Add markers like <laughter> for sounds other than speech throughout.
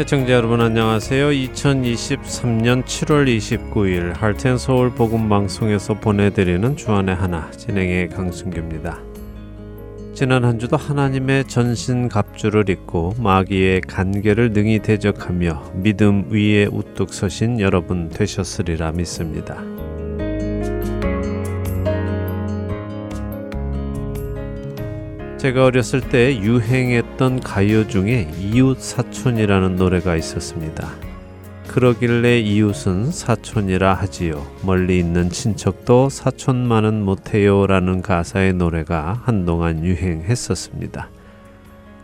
애청자 여러분 안녕하세요. 2023년 7월 29일 할텐서울 복음방송에서 보내드리는 주안의 하나 진행의 강순규입니다. 지난 한 주도 하나님의 전신 갑주를 입고 마귀의 간계를 능히 대적하며 믿음 위에 우뚝 서신 여러분 되셨으리라 믿습니다. 제가 어렸을 때 유행했던 가요 중에 이웃 사촌이라는 노래가 있었습니다. 그러길래 이웃은 사촌이라 하지요. 멀리 있는 친척도 사촌만은 못해요 라는 가사의 노래가 한동안 유행했었습니다.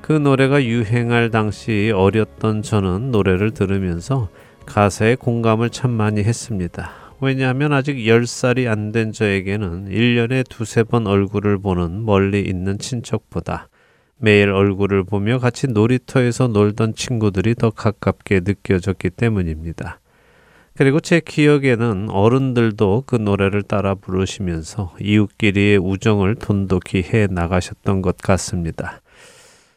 그 노래가 유행할 당시 어렸던 저는 노래를 들으면서 가사에 공감을 참 많이 했습니다. 왜냐하면 아직 10살이 안 된 저에게는 1년에 두세 번 얼굴을 보는 멀리 있는 친척보다 매일 얼굴을 보며 같이 놀이터에서 놀던 친구들이 더 가깝게 느껴졌기 때문입니다. 그리고 제 기억에는 어른들도 그 노래를 따라 부르시면서 이웃끼리의 우정을 돈독히 해 나가셨던 것 같습니다.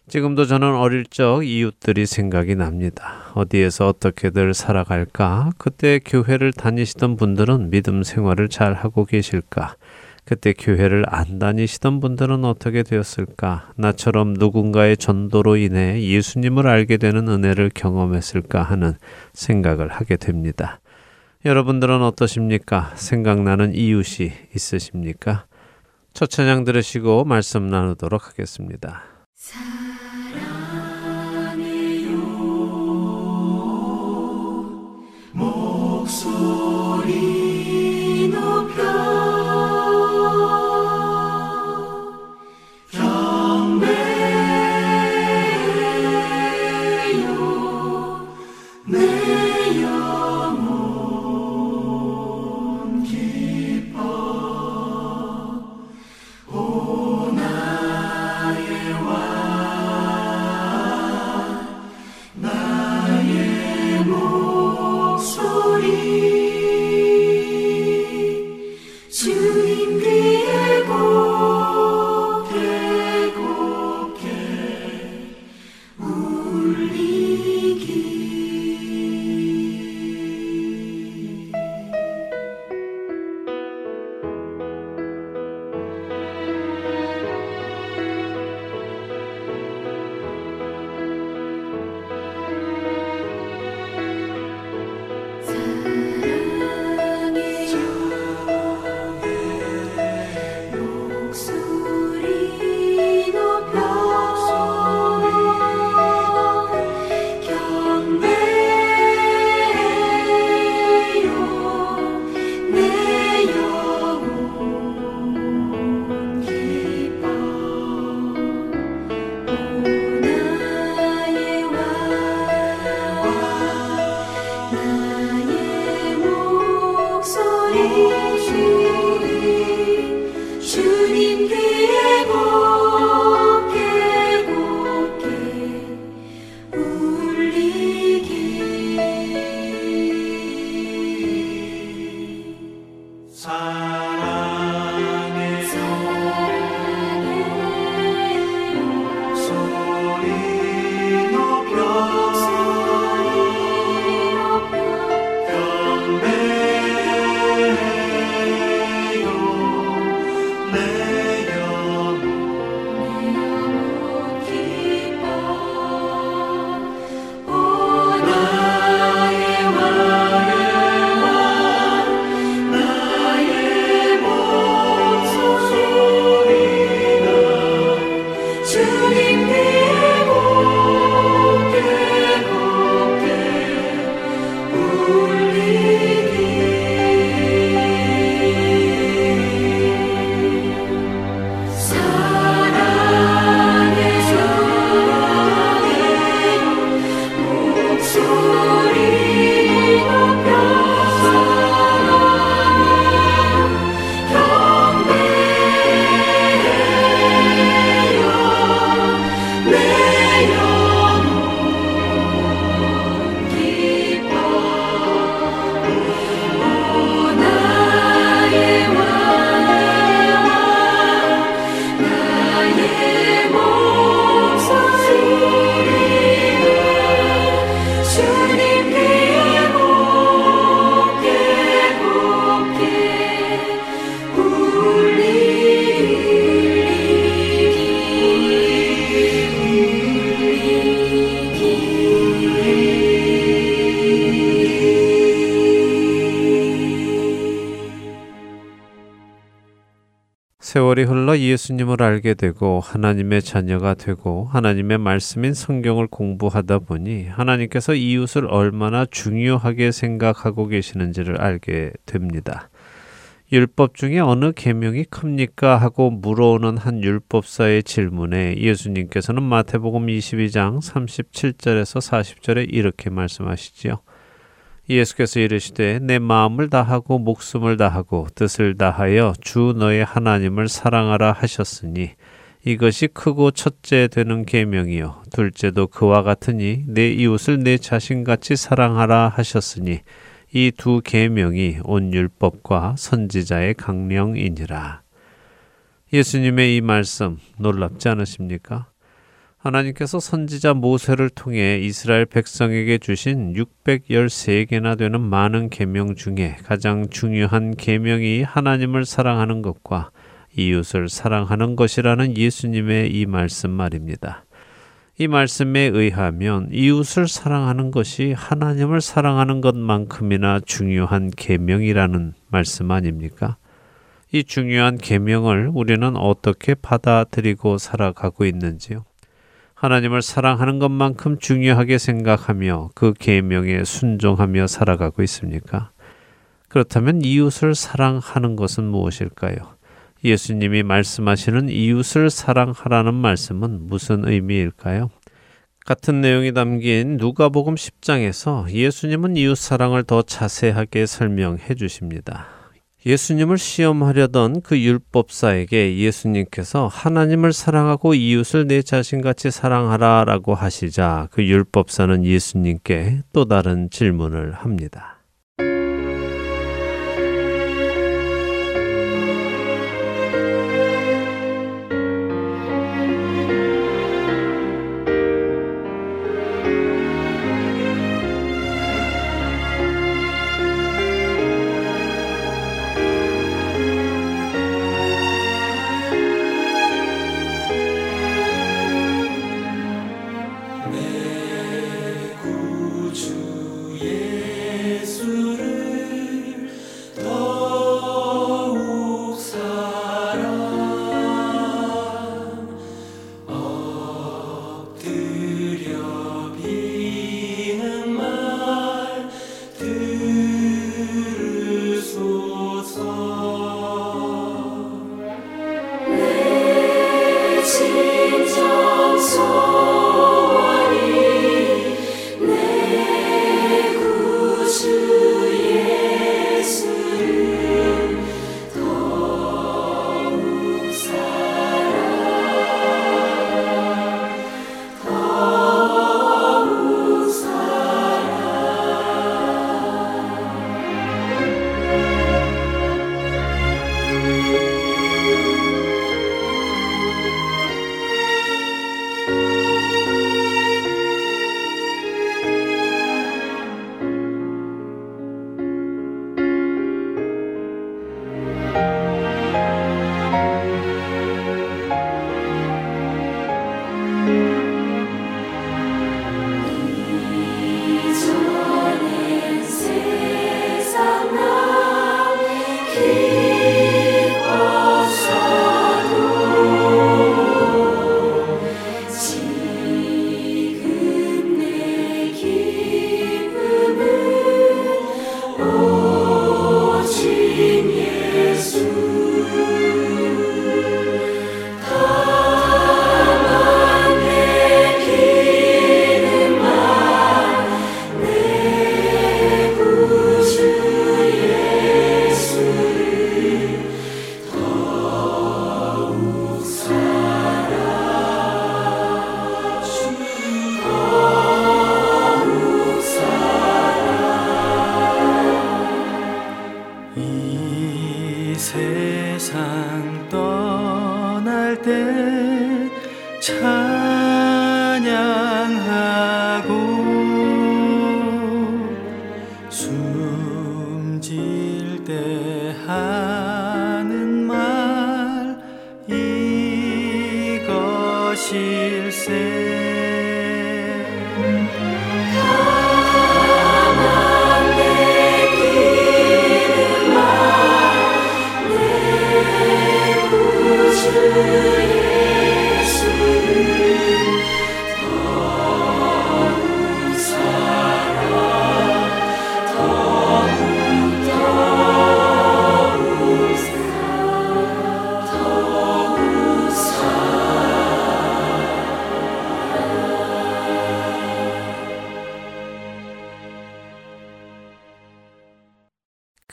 지금도 저는 어릴 적 이웃들이 생각이 납니다. 어디에서 어떻게들 살아갈까? 그때 교회를 다니시던 분들은 믿음 생활을 잘 하고 계실까? 그때 교회를 안 다니시던 분들은 어떻게 되었을까? 나처럼 누군가의 전도로 인해 예수님을 알게 되는 은혜를 경험했을까 하는 생각을 하게 됩니다. 여러분들은 어떠십니까? 생각나는 이웃이 있으십니까? 첫 찬양 들으시고 말씀 나누도록 하겠습니다. soli. 세월이 흘러 예수님을 알게 되고 하나님의 자녀가 되고 하나님의 말씀인 성경을 공부하다 보니 하나님께서 이웃을 얼마나 중요하게 생각하고 계시는지를 알게 됩니다. 율법 중에 어느 계명이 큽니까 하고 물어오는 한 율법사의 질문에 예수님께서는 마태복음 22장 37절에서 40절에 이렇게 말씀하시지요. 예수께서 이르시되 내 마음을 다하고 목숨을 다하고 뜻을 다하여 주 너의 하나님을 사랑하라 하셨으니 이것이 크고 첫째 되는 계명이요 둘째도 그와 같으니 내 이웃을 내 자신같이 사랑하라 하셨으니 이 두 계명이 온 율법과 선지자의 강령이니라. 예수님의 이 말씀 놀랍지 않으십니까? 하나님께서 선지자 모세를 통해 이스라엘 백성에게 주신 613개나 되는 많은 계명 중에 가장 중요한 계명이 하나님을 사랑하는 것과 이웃을 사랑하는 것이라는 예수님의 이 말씀 말입니다. 이 말씀에 의하면 이웃을 사랑하는 것이 하나님을 사랑하는 것만큼이나 중요한 계명이라는 말씀 아닙니까? 이 중요한 계명을 우리는 어떻게 받아들이고 살아가고 있는지요? 하나님을 사랑하는 것만큼 중요하게 생각하며 그 계명에 순종하며 살아가고 있습니까? 그렇다면 이웃을 사랑하는 것은 무엇일까요? 예수님이 말씀하시는 이웃을 사랑하라는 말씀은 무슨 의미일까요? 같은 내용이 담긴 누가복음 10장에서 예수님은 이웃 사랑을 더 자세하게 설명해 주십니다. 예수님을 시험하려던 그 율법사에게 예수님께서 하나님을 사랑하고 이웃을 내 자신같이 사랑하라 라고 하시자 그 율법사는 예수님께 또 다른 질문을 합니다.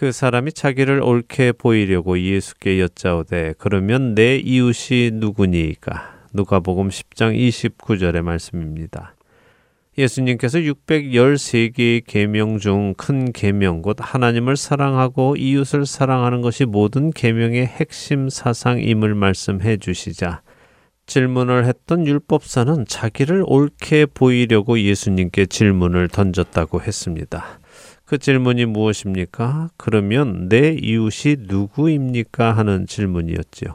그 사람이 자기를 옳게 보이려고 예수께 여짜오되 그러면 내 이웃이 누구니까? 누가복음 10장 29절의 말씀입니다. 예수님께서 613개의 계명 중 큰 계명 곧 하나님을 사랑하고 이웃을 사랑하는 것이 모든 계명의 핵심 사상임을 말씀해 주시자 질문을 했던 율법사는 자기를 옳게 보이려고 예수님께 질문을 던졌다고 했습니다. 그 질문이 무엇입니까? 그러면 내 이웃이 누구입니까? 하는 질문이었지요.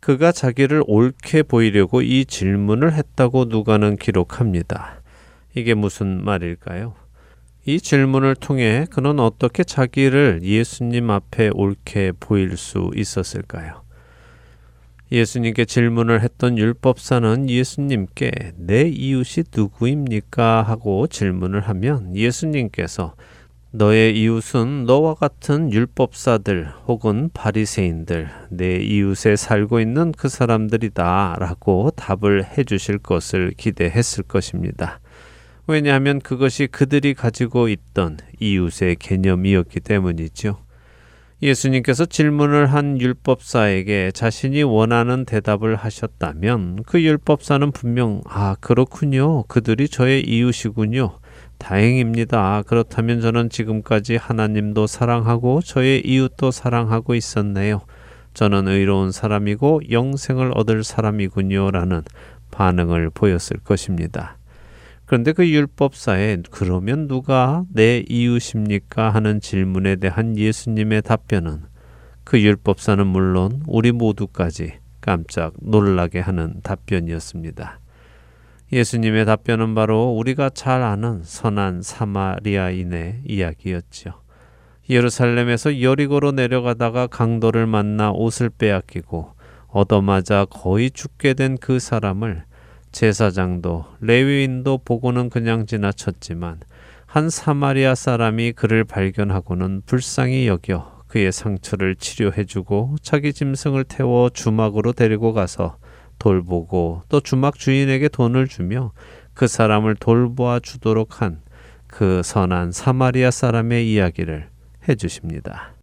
그가 자기를 옳게 보이려고 이 질문을 했다고 누가는 기록합니다. 이게 무슨 말일까요? 이 질문을 통해 그는 어떻게 자기를 예수님 앞에 옳게 보일 수 있었을까요? 예수님께 질문을 했던 율법사는 예수님께 내 이웃이 누구입니까? 하고 질문을 하면 예수님께서 너의 이웃은 너와 같은 율법사들 혹은 바리새인들 내 이웃에 살고 있는 그 사람들이다라고 답을 해 주실 것을 기대했을 것입니다. 왜냐하면 그것이 그들이 가지고 있던 이웃의 개념이었기 때문이죠. 예수님께서 질문을 한 율법사에게 자신이 원하는 대답을 하셨다면 그 율법사는 분명 아 그렇군요 그들이 저의 이웃이군요 다행입니다. 그렇다면 저는 지금까지 하나님도 사랑하고 저의 이웃도 사랑하고 있었네요. 저는 의로운 사람이고 영생을 얻을 사람이군요. 라는 반응을 보였을 것입니다. 그런데 그 율법사에 그러면 누가 내 이웃입니까? 하는 질문에 대한 예수님의 답변은 그 율법사는 물론 우리 모두까지 깜짝 놀라게 하는 답변이었습니다. 예수님의 답변은 바로 우리가 잘 아는 선한 사마리아인의 이야기였지요. 예루살렘에서 여리고로 내려가다가 강도를 만나 옷을 빼앗기고 얻어맞아 거의 죽게 된 그 사람을 제사장도 레위인도 보고는 그냥 지나쳤지만 한 사마리아 사람이 그를 발견하고는 불쌍히 여겨 그의 상처를 치료해주고 자기 짐승을 태워 주막으로 데리고 가서 돌보고 또 주막 주인에게 돈을 주며 그 사람을 돌보아 주도록 한 그 선한 사마리아 사람의 이야기를 해 주십니다.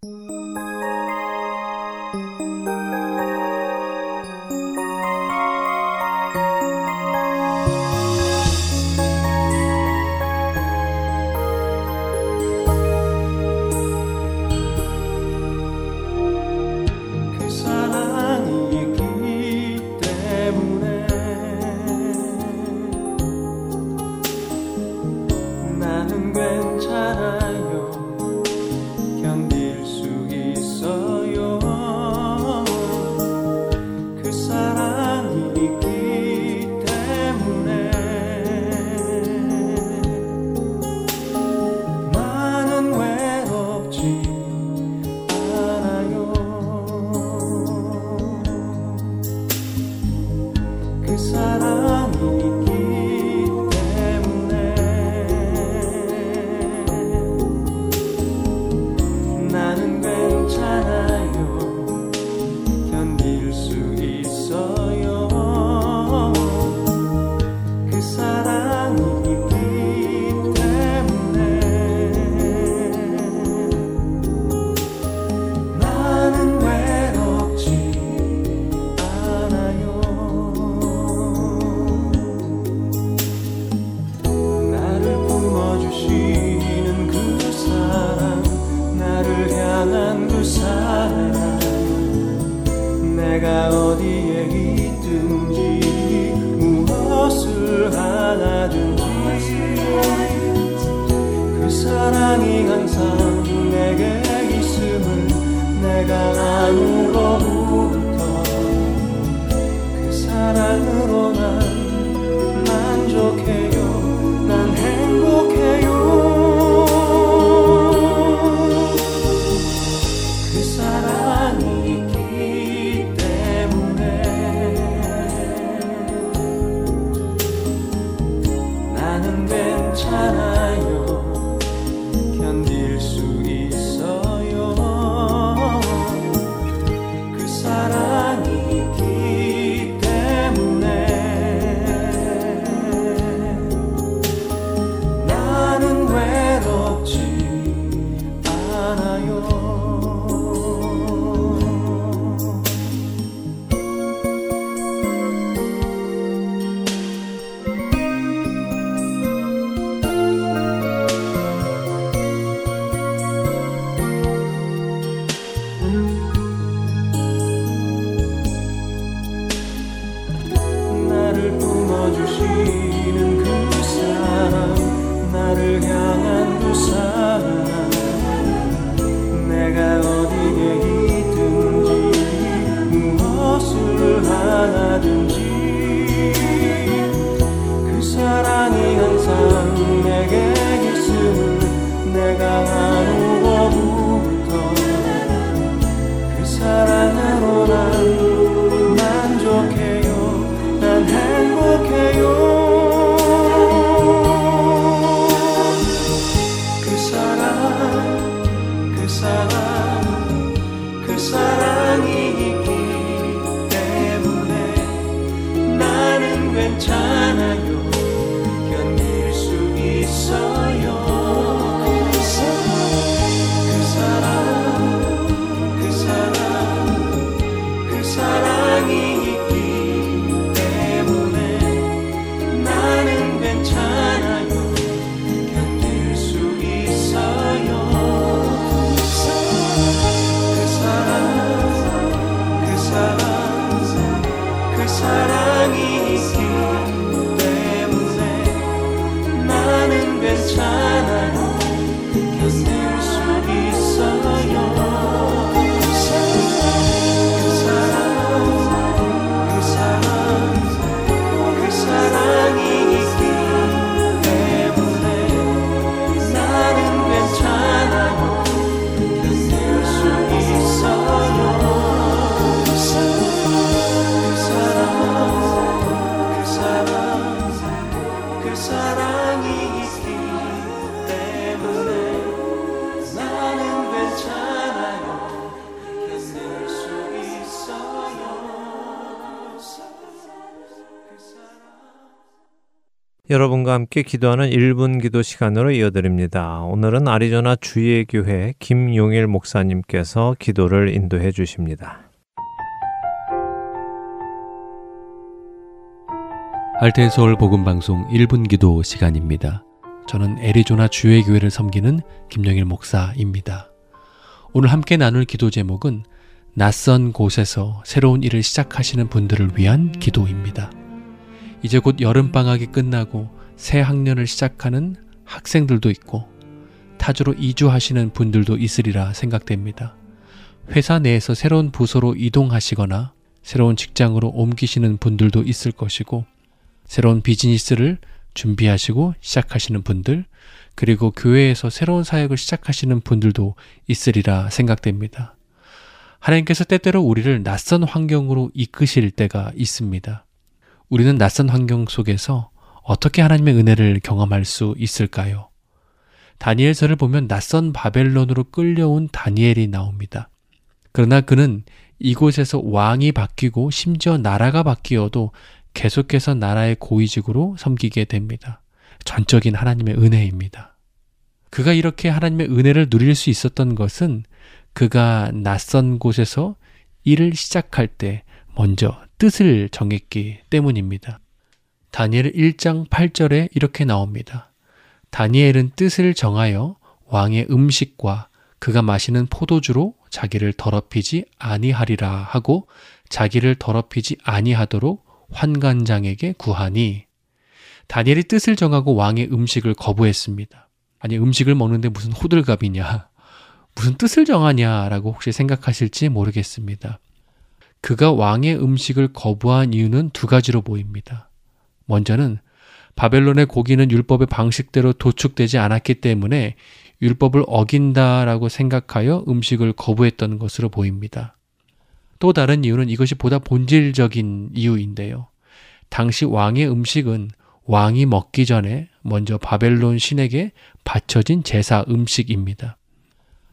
여러분과 함께 기도하는 1분 기도 시간으로 이어드립니다. 오늘은 아리조나 주의 교회 김용일 목사님께서 기도를 인도해 주십니다. 할텐서울 복음 방송 1분 기도 시간입니다. 저는 애리조나 주의 교회를 섬기는 김용일 목사입니다. 오늘 함께 나눌 기도 제목은 낯선 곳에서 새로운 일을 시작하시는 분들을 위한 기도입니다. 이제 곧 여름방학이 끝나고 새 학년을 시작하는 학생들도 있고 타주로 이주하시는 분들도 있으리라 생각됩니다. 회사 내에서 새로운 부서로 이동하시거나 새로운 직장으로 옮기시는 분들도 있을 것이고 새로운 비즈니스를 준비하시고 시작하시는 분들 그리고 교회에서 새로운 사역을 시작하시는 분들도 있으리라 생각됩니다. 하나님께서 때때로 우리를 낯선 환경으로 이끄실 때가 있습니다. 우리는 낯선 환경 속에서 어떻게 하나님의 은혜를 경험할 수 있을까요? 다니엘서를 보면 낯선 바벨론으로 끌려온 다니엘이 나옵니다. 그러나 그는 이곳에서 왕이 바뀌고 심지어 나라가 바뀌어도 계속해서 나라의 고위직으로 섬기게 됩니다. 전적인 하나님의 은혜입니다. 그가 이렇게 하나님의 은혜를 누릴 수 있었던 것은 그가 낯선 곳에서 일을 시작할 때 먼저 뜻을 정했기 때문입니다. 다니엘 1장 8절에 이렇게 나옵니다. 다니엘은 뜻을 정하여 왕의 음식과 그가 마시는 포도주로 자기를 더럽히지 아니하리라 하고 자기를 더럽히지 아니하도록 환관장에게 구하니 다니엘이 뜻을 정하고 왕의 음식을 거부했습니다. 아니 음식을 먹는데 무슨 호들갑이냐 무슨 뜻을 정하냐라고 혹시 생각하실지 모르겠습니다. 그가 왕의 음식을 거부한 이유는 두 가지로 보입니다. 먼저는 바벨론의 고기는 율법의 방식대로 도축되지 않았기 때문에 율법을 어긴다라고 생각하여 음식을 거부했던 것으로 보입니다. 또 다른 이유는 이것이 보다 본질적인 이유인데요. 당시 왕의 음식은 왕이 먹기 전에 먼저 바벨론 신에게 바쳐진 제사 음식입니다.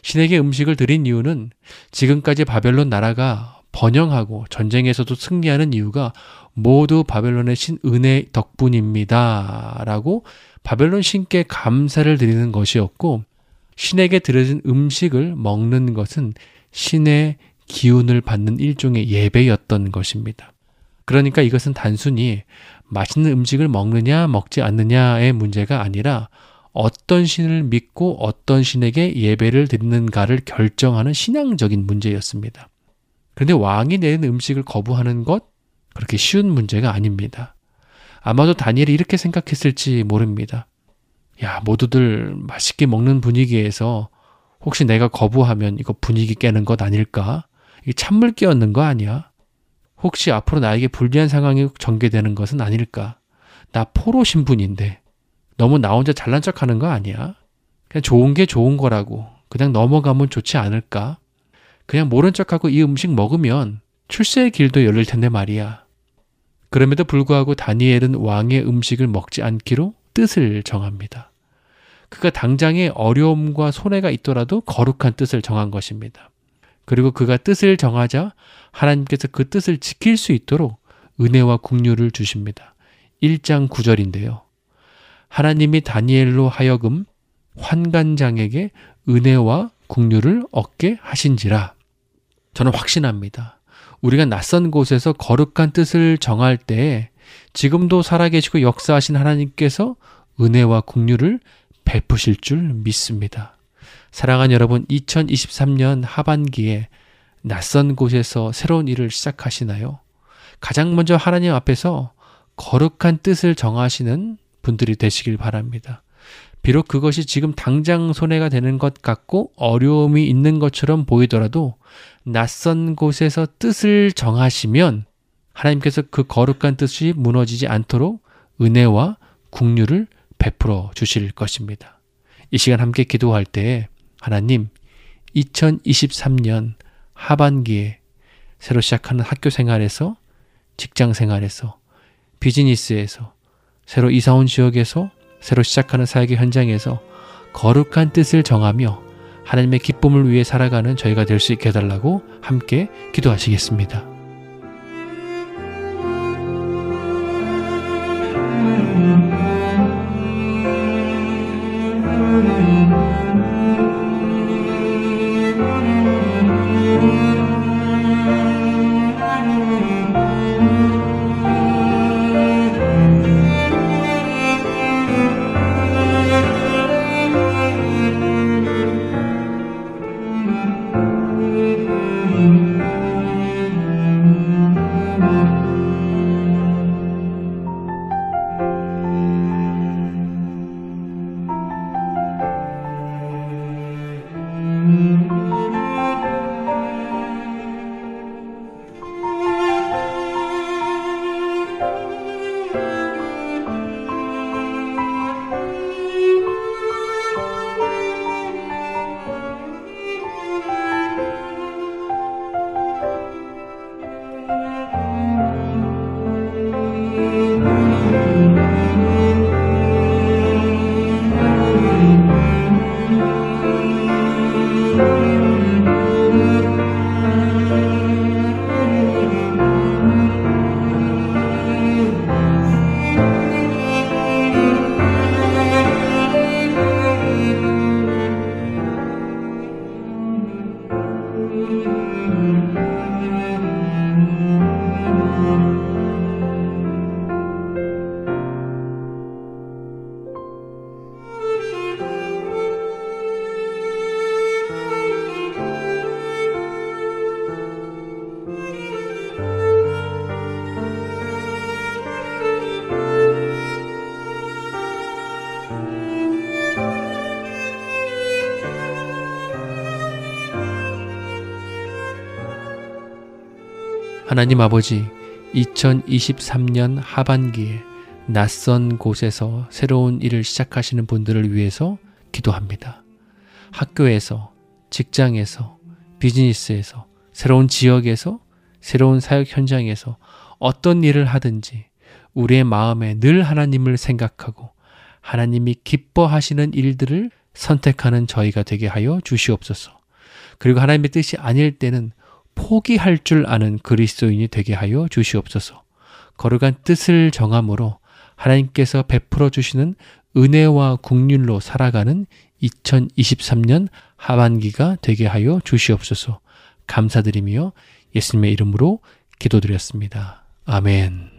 신에게 음식을 드린 이유는 지금까지 바벨론 나라가 번영하고 전쟁에서도 승리하는 이유가 모두 바벨론의 신 은혜 덕분입니다. 라고 바벨론 신께 감사를 드리는 것이었고 신에게 드려진 음식을 먹는 것은 신의 기운을 받는 일종의 예배였던 것입니다. 그러니까 이것은 단순히 맛있는 음식을 먹느냐 먹지 않느냐의 문제가 아니라 어떤 신을 믿고 어떤 신에게 예배를 드리는가를 결정하는 신앙적인 문제였습니다. 그런데 왕이 내는 음식을 거부하는 것 그렇게 쉬운 문제가 아닙니다. 아마도 다니엘이 이렇게 생각했을지 모릅니다. 야, 모두들 맛있게 먹는 분위기에서 혹시 내가 거부하면 이거 분위기 깨는 것 아닐까? 이게 찬물 끼얹는 거 아니야? 혹시 앞으로 나에게 불리한 상황이 전개되는 것은 아닐까? 나 포로 신분인데 너무 나 혼자 잘난 척 하는 거 아니야? 그냥 좋은 게 좋은 거라고. 그냥 넘어가면 좋지 않을까? 그냥 모른 척하고 이 음식 먹으면 출세의 길도 열릴 텐데 말이야. 그럼에도 불구하고 다니엘은 왕의 음식을 먹지 않기로 뜻을 정합니다. 그가 당장의 어려움과 손해가 있더라도 거룩한 뜻을 정한 것입니다. 그리고 그가 뜻을 정하자 하나님께서 그 뜻을 지킬 수 있도록 은혜와 국류를 주십니다. 1장 9절인데요. 하나님이 다니엘로 하여금 환관장에게 은혜와 국류를 얻게 하신지라. 저는 확신합니다. 우리가 낯선 곳에서 거룩한 뜻을 정할 때 지금도 살아계시고 역사하신 하나님께서 은혜와 국류를 베푸실 줄 믿습니다. 사랑하는 여러분, 2023년 하반기에 낯선 곳에서 새로운 일을 시작하시나요? 가장 먼저 하나님 앞에서 거룩한 뜻을 정하시는 분들이 되시길 바랍니다. 비록 그것이 지금 당장 손해가 되는 것 같고 어려움이 있는 것처럼 보이더라도 낯선 곳에서 뜻을 정하시면 하나님께서 그 거룩한 뜻이 무너지지 않도록 은혜와 국류를 베풀어 주실 것입니다. 이 시간 함께 기도할 때 하나님 2023년 하반기에 새로 시작하는 학교 생활에서 직장 생활에서 비즈니스에서 새로 이사 온 지역에서 새로 시작하는 사역의 현장에서 거룩한 뜻을 정하며 하나님의 기쁨을 위해 살아가는 저희가 될 수 있게 해달라고 함께 기도하시겠습니다. 하나님 아버지, 2023년 하반기에 낯선 곳에서 새로운 일을 시작하시는 분들을 위해서 기도합니다. 학교에서, 직장에서, 비즈니스에서, 새로운 지역에서, 새로운 사역 현장에서 어떤 일을 하든지 우리의 마음에 늘 하나님을 생각하고 하나님이 기뻐하시는 일들을 선택하는 저희가 되게 하여 주시옵소서. 그리고 하나님의 뜻이 아닐 때는 포기할 줄 아는 그리스도인이 되게 하여 주시옵소서. 거룩한 뜻을 정함으로 하나님께서 베풀어 주시는 은혜와 국률로 살아가는 2023년 하반기가 되게 하여 주시옵소서. 감사드리며 예수님의 이름으로 기도드렸습니다. 아멘.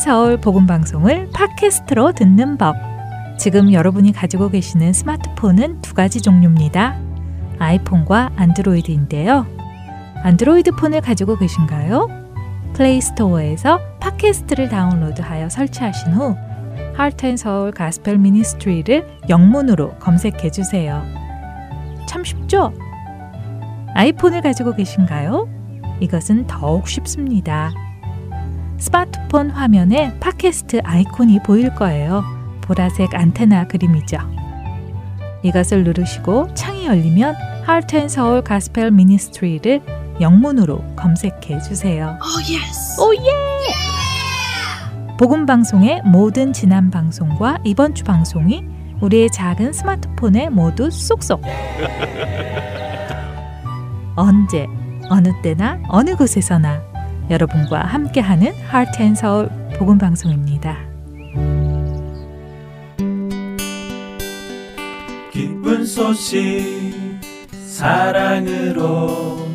서울 복음 방송을 팟캐스트로 듣는 법. 지금 여러분이 가지고 계시는 스마트폰은 두 가지 종류입니다. 아이폰과 안드로이드인데요. 안드로이드 폰을 가지고 계신가요? 플레이스토어에서 팟캐스트를 다운로드하여 설치하신 후 Heart and Soul Gospel Ministry를 영문으로 검색해 주세요. 참 쉽죠? 아이폰을 가지고 계신가요? 이것은 더욱 쉽습니다. 스마트폰 화면에 팟캐스트 아이콘이 보일 거예요. 보라색 안테나 그림이죠. 이것을 누르시고 창이 열리면 Heart and Soul Gospel Ministry를 영문으로 검색해 주세요. Oh yes. Oh yeah! 복음 방송의 모든 지난 방송과 이번 주 방송이 우리의 작은 스마트폰에 모두 쏙쏙. <laughs> 언제 어느 때나 어느 곳에서나 여러분과 함께하는 Heart and Soul 복음 방송입니다. 기쁜 소식 사랑으로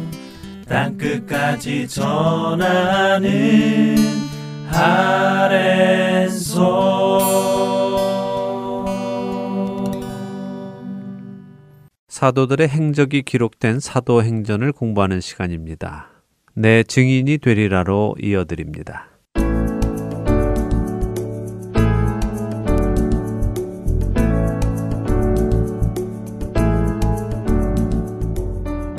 땅 끝까지 전하는 아랜소 사도들의 행적이 기록된 사도행전을 공부하는 시간입니다. 내 증인이 되리라로 이어드립니다.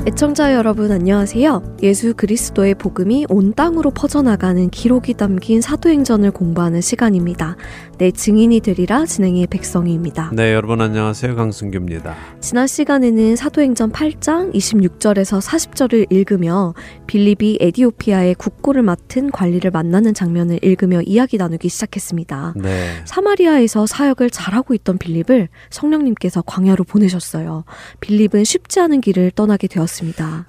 애청자 여러분 안녕하세요. 예수 그리스도의 복음이 온 땅으로 퍼져나가는 기록이 담긴 사도행전을 공부하는 시간입니다. 내 증인이 되리라 진행의 백성희입니다. 네, 여러분 안녕하세요. 강승규입니다. 지난 시간에는 사도행전 8장 26절에서 40절을 읽으며 빌립이 에디오피아의 국고를 맡은 관리를 만나는 장면을 읽으며 이야기 나누기 시작했습니다. 네. 사마리아에서 사역을 잘하고 있던 빌립을 성령님께서 광야로 보내셨어요. 빌립은 쉽지 않은 길을 떠나게 되었습니다.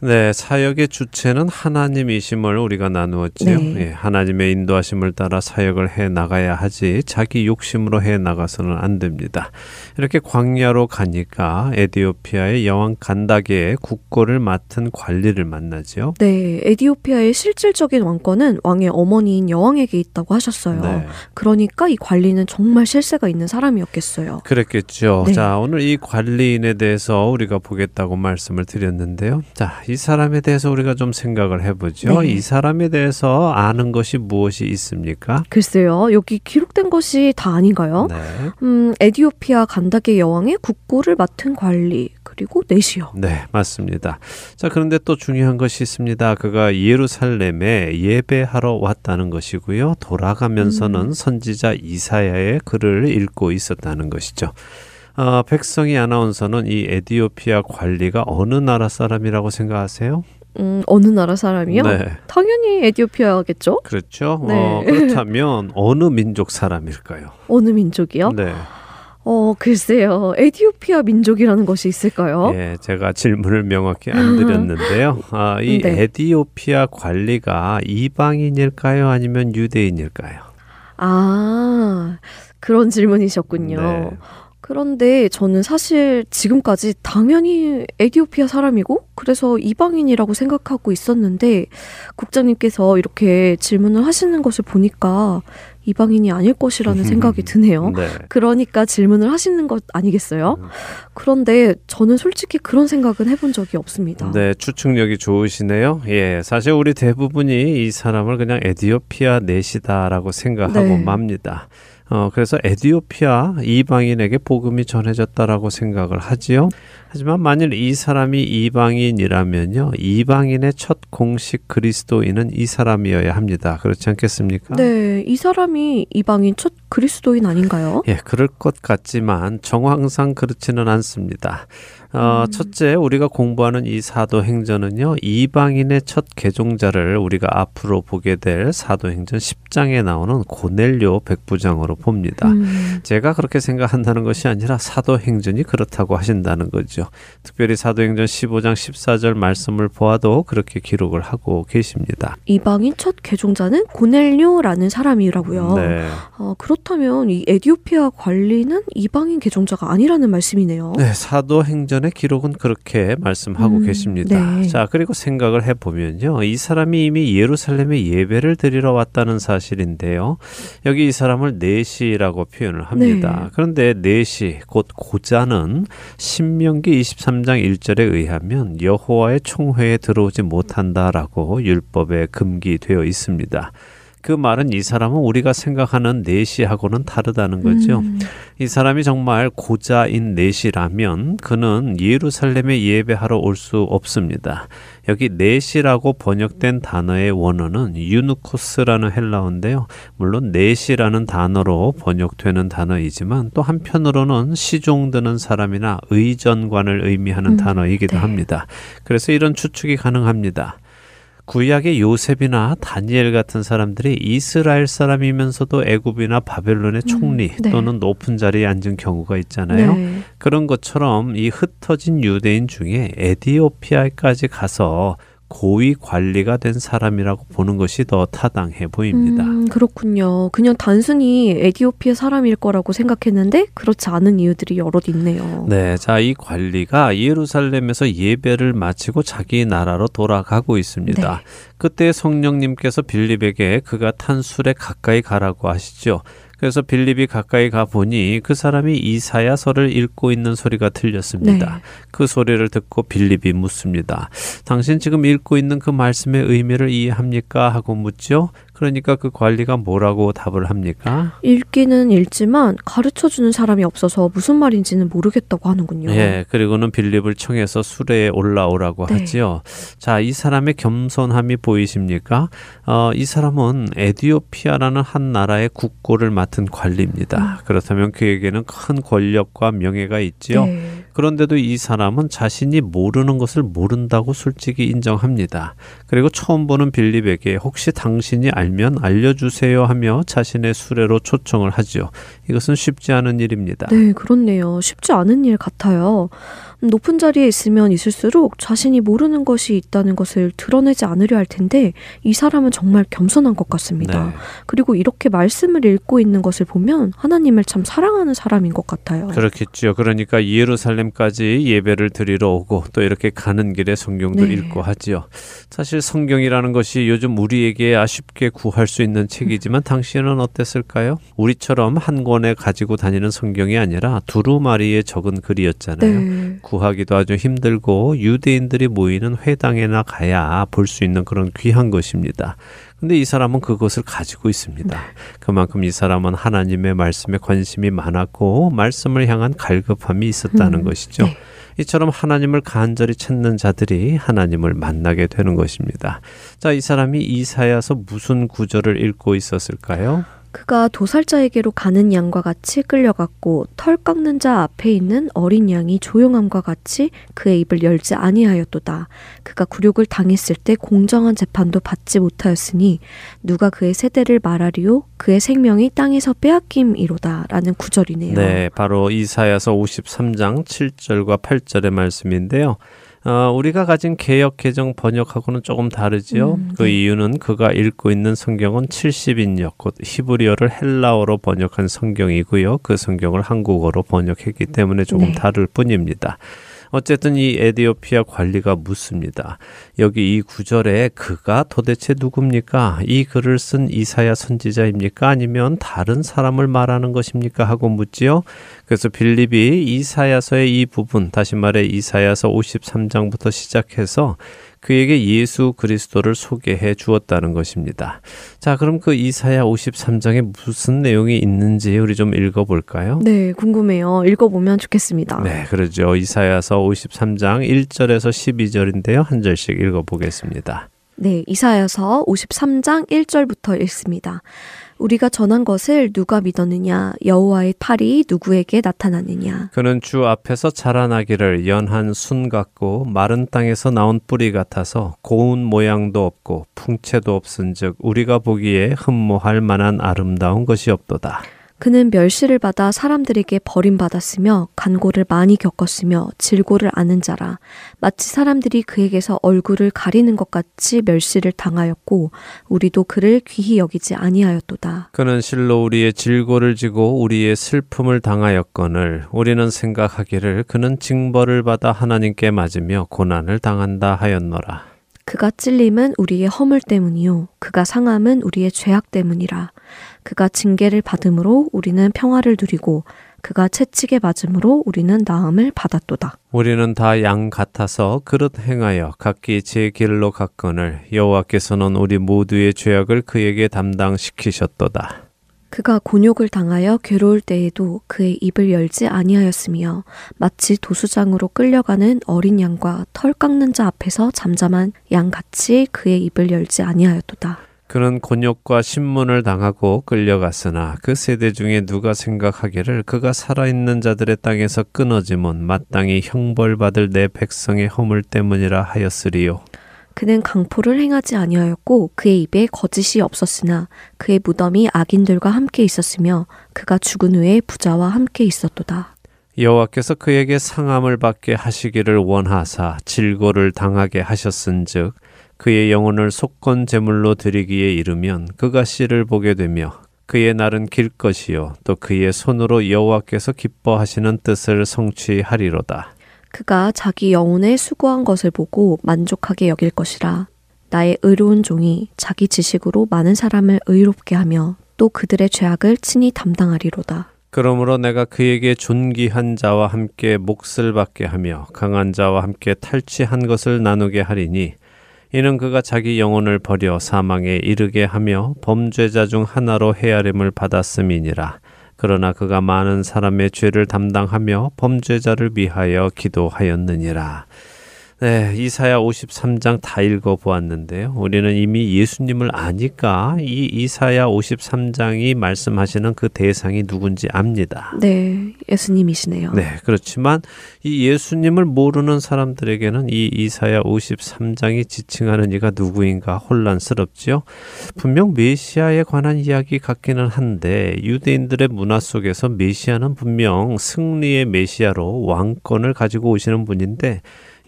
네, 사역의 주체는 하나님이심을 우리가 나누었지요. 네. 예, 하나님의 인도하심을 따라 사역을 해 나가야 하지 자기 욕심으로 해 나가서는 안 됩니다. 이렇게 광야로 가니까 에디오피아의 여왕 간다게의 국고를 맡은 관리를 만나지요. 네, 에디오피아의 실질적인 왕권은 왕의 어머니인 여왕에게 있다고 하셨어요. 네. 그러니까 이 관리는 정말 실세가 있는 사람이었겠어요. 그랬겠죠. 네. 자, 오늘 이 관리인에 대해서 우리가 보겠다고 말씀을 드렸는데요. 자, 이 사람에 대해서 우리가 좀 생각을 해보죠. 네. 이 사람에 대해서 아는 것이 무엇이 있습니까? 글쎄요, 여기 기록된 것이 다 아닌가요? 네. 음, 에디오피아 간다게 여왕의 국고를 맡은 관리, 그리고 넷이요. 네, 맞습니다. 자, 그런데 또 중요한 것이 있습니다. 그가 예루살렘에 예배하러 왔다는 것이고요. 돌아가면서는 음. 선지자 이사야의 글을 읽고 있었다는 것이죠. 어, 백성이 아나운서는 이 에디오피아 관리가 어느 나라 사람이라고 생각하세요? 음, 어느 나라 사람이요? 네, 당연히 에디오피아겠죠? 그렇죠. 네. 어, 그렇다면 어느 민족 사람일까요? 어느 민족이요? 네, 어, 글쎄요. 에디오피아 민족이라는 것이 있을까요? 예, 제가 질문을 명확히 안 드렸는데요. <laughs> 아, 이 네. 에디오피아 관리가 이방인일까요, 아니면 유대인일까요? 아, 그런 질문이셨군요. 네. 그런데 저는 사실 지금까지 당연히 에디오피아 사람이고 그래서 이방인이라고 생각하고 있었는데 국장님께서 이렇게 질문을 하시는 것을 보니까 이방인이 아닐 것이라는 생각이 드네요. 네. 그러니까 질문을 하시는 것 아니겠어요? 그런데 저는 솔직히 그런 생각은 해본 적이 없습니다. 네, 추측력이 좋으시네요. 예, 사실 우리 대부분이 이 사람을 그냥 에디오피아 넷이다라고 생각하고 네. 맙니다. 어, 그래서 에디오피아 이방인에게 복음이 전해졌다라고 생각을 하지요. 하지만 만일 이 사람이 이방인이라면요, 이방인의 첫 공식 그리스도인은 이 사람이어야 합니다. 그렇지 않겠습니까? 네, 이 사람이 이방인 첫 그리스도인 아닌가요? 예, 그럴 것 같지만 정황상 그렇지는 않습니다. 어, 음. 첫째, 우리가 공부하는 이 사도행전은요, 이방인의 첫 개종자를 우리가 앞으로 보게 될 사도행전 10장에 나오는 고넬료 백부장으로 봅니다. 음, 제가 그렇게 생각한다는 것이 아니라 사도행전이 그렇다고 하신다는 거죠. 특별히 사도행전 15장 14절 말씀을 보아도 그렇게 기록을 하고 계십니다. 이방인 첫 개종자는 고넬료라는 사람이라고요. 네. 어, 그렇다면 이 에디오피아 관리는 이방인 개종자가 아니라는 말씀이네요. 네, 사도행전 전의 기록은 그렇게 말씀하고 음, 계십니다. 네. 자, 그리고 생각을 해보면요. 이 사람이 이미 예루살렘에 예배를 드리러 왔다는 사실인데요. 여기 이 사람을 내시라고 표현을 합니다. 네. 그런데 내시, 곧 고자는 신명기 23장 1절에 의하면 여호와의 총회에 들어오지 못한다라고 율법에 금기되어 있습니다. 그 말은 이 사람은 우리가 생각하는 내시하고는 다르다는 거죠. 음, 이 사람이 정말 고자인 넷이라면 그는 예루살렘에 예배하러 올 수 없습니다. 여기 넷이라고 번역된 단어의 원어는 유누코스라는 헬라어인데요. 물론 넷이라는 단어로 번역되는 단어이지만 또 한편으로는 시종드는 사람이나 의전관을 의미하는 음, 단어이기도 네. 합니다. 그래서 이런 추측이 가능합니다. 구약의 요셉이나 다니엘 같은 사람들이 이스라엘 사람이면서도 애굽이나 바벨론의 총리 네. 또는 높은 자리에 앉은 경우가 있잖아요. 네. 그런 것처럼 이 흩어진 유대인 중에 에디오피아까지 가서 고위 관리가 된 사람이라고 보는 것이 더 타당해 보입니다. 음, 그렇군요. 그냥 단순히 에디오피아 사람일 거라고 생각했는데 그렇지 않은 이유들이 여럿 있네요. 네, 자, 이 관리가 예루살렘에서 예배를 마치고 자기 나라로 돌아가고 있습니다. 네. 그때 성령님께서 빌립에게 그가 탄 술에 가까이 가라고 하시죠. 그래서 빌립이 가까이 가 보니 그 사람이 이사야서를 읽고 있는 소리가 들렸습니다. 네. 그 소리를 듣고 빌립이 묻습니다. 당신 지금 읽고 있는 그 말씀의 의미를 이해합니까? 하고 묻죠. 그러니까 그 관리가 뭐라고 답을 합니까? 읽기는 읽지만 가르쳐 주는 사람이 없어서 무슨 말인지는 모르겠다고 하는군요. 예, 그리고는 빌립을 청해서 수레에 올라오라고 네. 하지요. 자, 이 사람의 겸손함이 보이십니까? 어, 이 사람은 에디오피아라는 한 나라의 국고를 맡은 관리입니다. 그렇다면 그에게는 큰 권력과 명예가 있지요. 음. 네. 그런데도 이 사람은 자신이 모르는 것을 모른다고 솔직히 인정합니다. 그리고 처음 보는 빌립에게 혹시 당신이 알면 알려주세요 하며 자신의 수레로 초청을 하지요. 이것은 쉽지 않은 일입니다. 네, 그렇네요. 쉽지 않은 일 같아요. 음, 높은 자리에 있으면 있을수록 자신이 모르는 것이 있다는 것을 드러내지 않으려 할 텐데 이 사람은 정말 겸손한 것 같습니다. 네. 그리고 이렇게 말씀을 읽고 있는 것을 보면 하나님을 참 사랑하는 사람인 것 같아요. 그렇겠죠. 그러니까 예루살렘까지 예배를 드리러 오고 또 이렇게 가는 길에 성경도 네. 읽고 하지요. 사실 성경이라는 것이 요즘 우리에게 아쉽게 구할 수 있는 책이지만 당시에는 어땠을까요? 우리처럼 한 권에 가지고 다니는 성경이 아니라 두루마리에 적은 글이었잖아요. 네. 구하기도 아주 힘들고 유대인들이 모이는 회당에나 가야 볼 수 있는 그런 귀한 것입니다. 근데 이 사람은 그것을 가지고 있습니다. 그만큼 이 사람은 하나님의 말씀에 관심이 많았고 말씀을 향한 갈급함이 있었다는 음, 것이죠. 네. 이처럼 하나님을 간절히 찾는 자들이 하나님을 만나게 되는 것입니다. 자, 이 사람이 이사야서 무슨 구절을 읽고 있었을까요? 그가 도살자에게로 가는 양과 같이 끌려갔고 털 깎는 자 앞에 있는 어린 양이 조용함과 같이 그의 입을 열지 아니하였도다. 그가 굴욕을 당했을 때 공정한 재판도 받지 못하였으니 누가 그의 세대를 말하리요 그의 생명이 땅에서 빼앗김이로다라는 구절이네요. 네, 바로 이사야서 53장 7절과 8절의 말씀인데요. 어, 우리가 가진 개역 개정 번역하고는 조금 다르지요. 음, 그 네. 이유는 그가 읽고 있는 성경은 70인역 곧 히브리어를 헬라어로 번역한 성경이고요. 그 성경을 한국어로 번역했기 때문에 조금 네. 다를 뿐입니다. 어쨌든 이 에디오피아 관리가 묻습니다. 여기 이 구절에 그가 도대체 누굽니까? 이 글을 쓴 이사야 선지자입니까? 아니면 다른 사람을 말하는 것입니까? 하고 묻지요. 그래서 빌립이 이사야서의 이 부분, 다시 말해 이사야서 53장부터 시작해서 그에게 예수 그리스도를 소개해 주었다는 것입니다. 자, 그럼 그 이사야 53장에 무슨 내용이 있는지 우리 좀 읽어 볼까요? 네, 궁금해요. 읽어 보면 좋겠습니다. 네, 그러죠. 이사야서 53장 1절에서 12절인데요. 한 절씩 읽어 보겠습니다. 네, 이사야서 53장 1절부터 읽습니다. 우리가 전한 것을 누가 믿었느냐? 여호와의 팔이 누구에게 나타났느냐? 그는 주 앞에서 자라나기를 연한 순 같고 마른 땅에서 나온 뿌리 같아서 고운 모양도 없고 풍채도 없은즉 우리가 보기에 흠모할 만한 아름다운 것이 없도다. 그는 멸시를 받아 사람들에게 버림받았으며 간고를 많이 겪었으며 질고를 아는 자라 마치 사람들이 그에게서 얼굴을 가리는 것 같이 멸시를 당하였고 우리도 그를 귀히 여기지 아니하였도다. 그는 실로 우리의 질고를 지고 우리의 슬픔을 당하였거늘 우리는 생각하기를 그는 징벌을 받아 하나님께 맞으며 고난을 당한다 하였노라. 그가 찔림은 우리의 허물 때문이요 그가 상함은 우리의 죄악 때문이라 그가 징계를 받음으로 우리는 평화를 누리고 그가 채찍에 맞음으로 우리는 나음을 받았도다. 우리는 다 양 같아서 그릇 행하여 각기 제 길로 갔거늘 여호와께서는 우리 모두의 죄악을 그에게 담당시키셨도다. 그가 곤욕을 당하여 괴로울 때에도 그의 입을 열지 아니하였으며 마치 도수장으로 끌려가는 어린 양과 털 깎는 자 앞에서 잠잠한 양같이 그의 입을 열지 아니하였도다. 그는 곤욕과 신문을 당하고 끌려갔으나 그 세대 중에 누가 생각하기를 그가 살아있는 자들의 땅에서 끊어짐은 마땅히 형벌받을 내 백성의 허물 때문이라 하였으리요. 그는 강포를 행하지 아니하였고 그의 입에 거짓이 없었으나 그의 무덤이 악인들과 함께 있었으며 그가 죽은 후에 부자와 함께 있었도다. 여호와께서 그에게 상함을 받게 하시기를 원하사 질고를 당하게 하셨은즉 그의 영혼을 속건 제물로 드리기에 이르면 그가 씨를 보게 되며 그의 날은 길 것이요 또 그의 손으로 여호와께서 기뻐하시는 뜻을 성취하리로다. 그가 자기 영혼에 수고한 것을 보고 만족하게 여길 것이라. 나의 의로운 종이 자기 지식으로 많은 사람을 의롭게 하며 또 그들의 죄악을 친히 담당하리로다. 그러므로 내가 그에게 존귀한 자와 함께 몫을 받게 하며 강한 자와 함께 탈취한 것을 나누게 하리니 이는 그가 자기 영혼을 버려 사망에 이르게 하며 범죄자 중 하나로 헤아림을 받았음이니라. 그러나 그가 많은 사람의 죄를 담당하며 범죄자를 위하여 기도하였느니라. 네, 이사야 53장 다 읽어 보았는데요. 우리는 이미 예수님을 아니까 이 이사야 53장이 말씀하시는 그 대상이 누군지 압니다. 네, 예수님이시네요. 네, 그렇지만 이 예수님을 모르는 사람들에게는 이 이사야 53장이 지칭하는 이가 누구인가 혼란스럽지요. 분명 메시아에 관한 이야기 같기는 한데 유대인들의 문화 속에서 메시아는 분명 승리의 메시아로 왕권을 가지고 오시는 분인데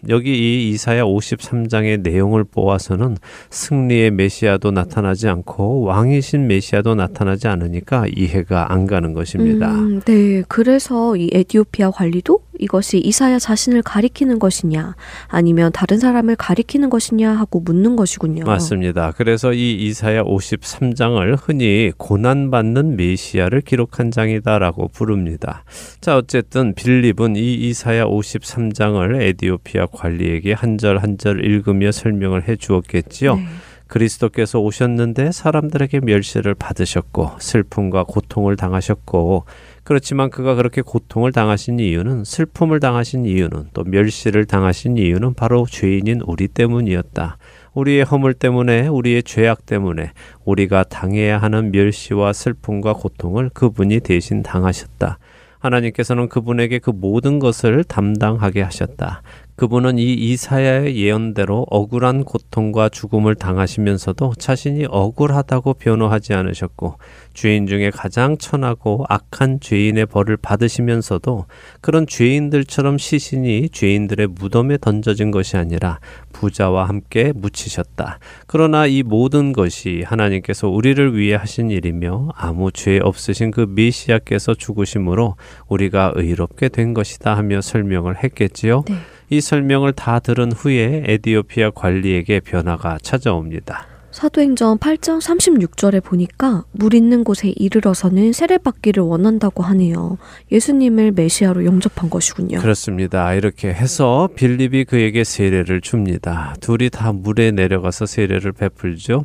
여기 이 이사야 53장의 내용을 보아서는 승리의 메시아도 나타나지 않고 왕이신 메시아도 나타나지 않으니까 이해가 안 가는 것입니다. 음, 네, 그래서 이 에티오피아 관리도 이것이 이사야 자신을 가리키는 것이냐 아니면 다른 사람을 가리키는 것이냐 하고 묻는 것이군요. 맞습니다. 그래서 이 이사야 53장을 흔히 고난받는 메시아를 기록한 장이다라고 부릅니다. 자, 어쨌든 빌립은 이 이사야 53장을 에디오피아 관리에게 한 절 한 절 읽으며 설명을 해 주었겠지요. 네. 그리스도께서 오셨는데 사람들에게 멸시를 받으셨고 슬픔과 고통을 당하셨고 그렇지만 그가 그렇게 고통을 당하신 이유는 슬픔을 당하신 이유는 또 멸시를 당하신 이유는 바로 죄인인 우리 때문이었다. 우리의 허물 때문에 우리의 죄악 때문에 우리가 당해야 하는 멸시와 슬픔과 고통을 그분이 대신 당하셨다. 하나님께서는 그분에게 그 모든 것을 담당하게 하셨다. 그분은 이 이사야의 예언대로 억울한 고통과 죽음을 당하시면서도 자신이 억울하다고 변호하지 않으셨고 죄인 중에 가장 천하고 악한 죄인의 벌을 받으시면서도 그런 죄인들처럼 시신이 죄인들의 무덤에 던져진 것이 아니라 부자와 함께 묻히셨다. 그러나 이 모든 것이 하나님께서 우리를 위해 하신 일이며 아무 죄 없으신 그 메시아께서 죽으심으로 우리가 의롭게 된 것이다 하며 설명을 했겠지요. 네. 이 설명을 다 들은 후에 에디오피아 관리에게 변화가 찾아옵니다. 사도행전 8장 36절에 보니까 물 있는 곳에 이르러서는 세례받기를 원한다고 하네요. 예수님을 메시아로 영접한 것이군요. 그렇습니다. 이렇게 해서 빌립이 그에게 세례를 줍니다. 둘이 다 물에 내려가서 세례를 베풀죠.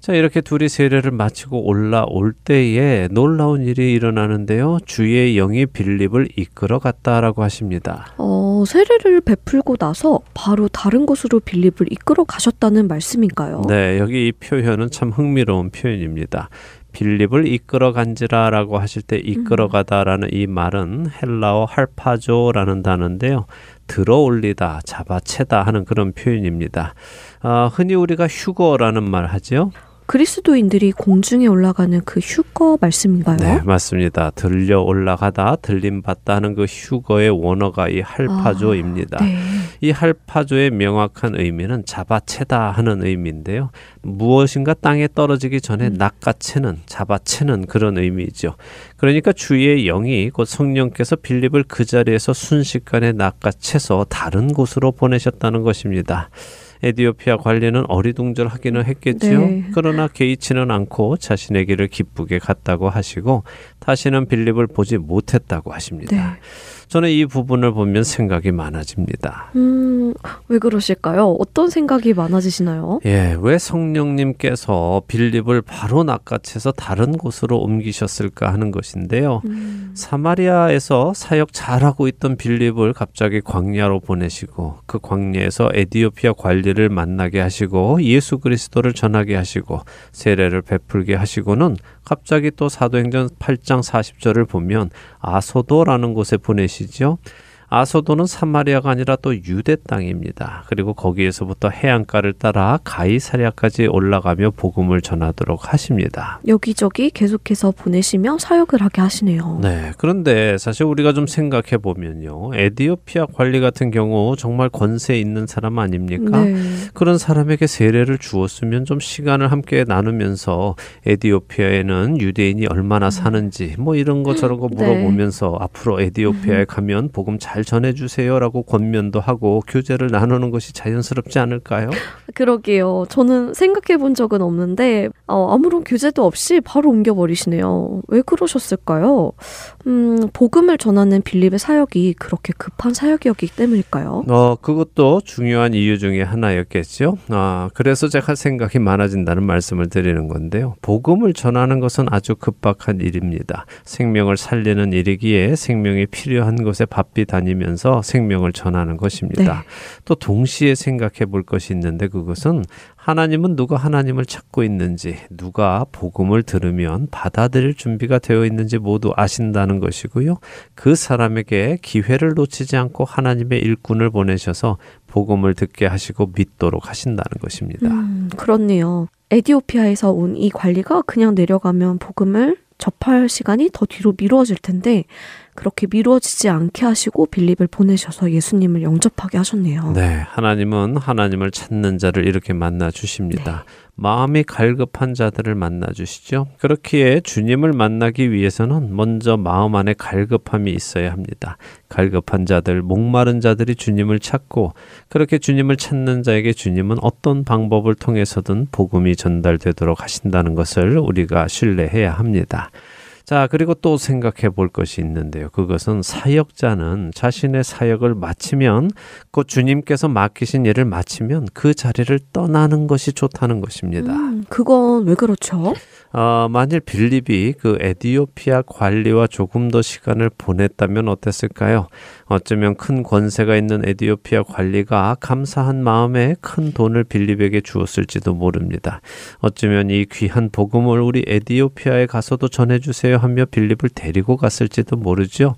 자, 이렇게 둘이 세례를 마치고 올라올 때에 놀라운 일이 일어나는데요. 주의 영이 빌립을 이끌어 갔다라고 하십니다. 어, 세례를 베풀고 나서 바로 다른 곳으로 빌립을 이끌어 가셨다는 말씀인가요? 네, 여기 이 표현은 참 흥미로운 표현입니다. 빌립을 이끌어 간지라라고 하실 때 이끌어 가다라는 이 말은 헬라어 할파조라는 단어인데요. 들어 올리다, 잡아채다 하는 그런 표현입니다. 아, 흔히 우리가 휴거라는 말 하죠. 그리스도인들이 공중에 올라가는 그 휴거 말씀인가요? 네, 맞습니다. 들려 올라가다 들림 받다 하는 그 휴거의 원어가 이 할파조입니다. 네. 이 할파조의 명확한 의미는 잡아채다 하는 의미인데요. 무엇인가 땅에 떨어지기 전에 음. 낚아채는, 잡아채는 그런 의미죠. 그러니까 주의 영이 곧 성령께서 빌립을 그 자리에서 순식간에 낚아채서 다른 곳으로 보내셨다는 것입니다. 에디오피아 관리는 어리둥절하기는 했겠지요. 네. 그러나 개의치는 않고 자신의 길을 기쁘게 갔다고 하시고 다시는 빌립을 보지 못했다고 하십니다. 네. 저는 이 부분을 보면 생각이 많아집니다. 음, 왜 그러실까요? 어떤 생각이 많아지시나요? 예, 왜 성령님께서 빌립을 바로 낚아채서 다른 곳으로 옮기셨을까 하는 것인데요. 음, 사마리아에서 사역 잘하고 있던 빌립을 갑자기 광야로 보내시고 그 광야에서 에디오피아 관리를 만나게 하시고 예수 그리스도를 전하게 하시고 세례를 베풀게 하시고는 갑자기 또 사도행전 8장 40절을 보면 아소도라는 곳에 보내시죠. 아소도는 사마리아가 아니라 또 유대 땅입니다. 그리고 거기에서부터 해안가를 따라 가이사랴까지 올라가며 복음을 전하도록 하십니다. 여기저기 계속해서 보내시며 사역을 하게 하시네요. 네. 그런데 사실 우리가 좀 생각해 보면요. 에디오피아 관리 같은 경우 정말 권세 있는 사람 아닙니까? 네. 그런 사람에게 세례를 주었으면 좀 시간을 함께 나누면서 에디오피아에는 유대인이 얼마나 사는지 뭐 이런 거 저런 거 네. 물어보면서 앞으로 에디오피아에 가면 복음 잘 전해주세요라고 권면도 하고 교제를 나누는 것이 자연스럽지 않을까요? 그러게요. 저는 생각해 본 적은 없는데, 어, 아무런 규제도 없이 바로 옮겨버리시네요. 왜 그러셨을까요? 음, 복음을 전하는 빌립의 사역이 그렇게 급한 사역이었기 때문일까요? 어, 그것도 중요한 이유 중에 하나였겠죠. 아, 그래서 제가 생각이 많아진다는 말씀을 드리는 건데요. 복음을 전하는 것은 아주 급박한 일입니다. 생명을 살리는 일이기에 생명이 필요한 곳에 바삐 다니면서 생명을 전하는 것입니다. 네. 또 동시에 생각해 볼 것이 있는데 그것은 하나님은 누가 하나님을 찾고 있는지, 누가 복음을 들으면 받아들일 준비가 되어 있는지 모두 아신다는 것이고요. 그 사람에게 기회를 놓치지 않고 하나님의 일꾼을 보내셔서 복음을 듣게 하시고 믿도록 하신다는 것입니다. 음, 그렇네요. 에디오피아에서 온 이 관리가 그냥 내려가면 복음을 접할 시간이 더 뒤로 미루어질 텐데 그렇게 미루어지지 않게 하시고 빌립을 보내셔서 예수님을 영접하게 하셨네요. 네, 하나님은 하나님을 찾는 자를 이렇게 만나 주십니다. 마음이 갈급한 자들을 만나 주시죠. 그렇기에 주님을 만나기 위해서는 먼저 마음 안에 갈급함이 있어야 합니다. 갈급한 자들, 목마른 자들이 주님을 찾고 그렇게 주님을 찾는 자에게 주님은 어떤 방법을 통해서든 복음이 전달되도록 하신다는 것을 우리가 신뢰해야 합니다. 자, 그리고 또 생각해 볼 것이 있는데요. 그것은 사역자는 자신의 사역을 마치면 곧 주님께서 맡기신 일을 마치면 그 자리를 떠나는 것이 좋다는 것입니다. 음, 그건 왜 그렇죠? 어, 만일 빌립이 그 에디오피아 관리와 조금 더 시간을 보냈다면 어땠을까요? 어쩌면 큰 권세가 있는 에디오피아 관리가 감사한 마음에 큰 돈을 빌립에게 주었을지도 모릅니다. 어쩌면 이 귀한 복음을 우리 에디오피아에 가서도 전해주세요 하며 빌립을 데리고 갔을지도 모르죠.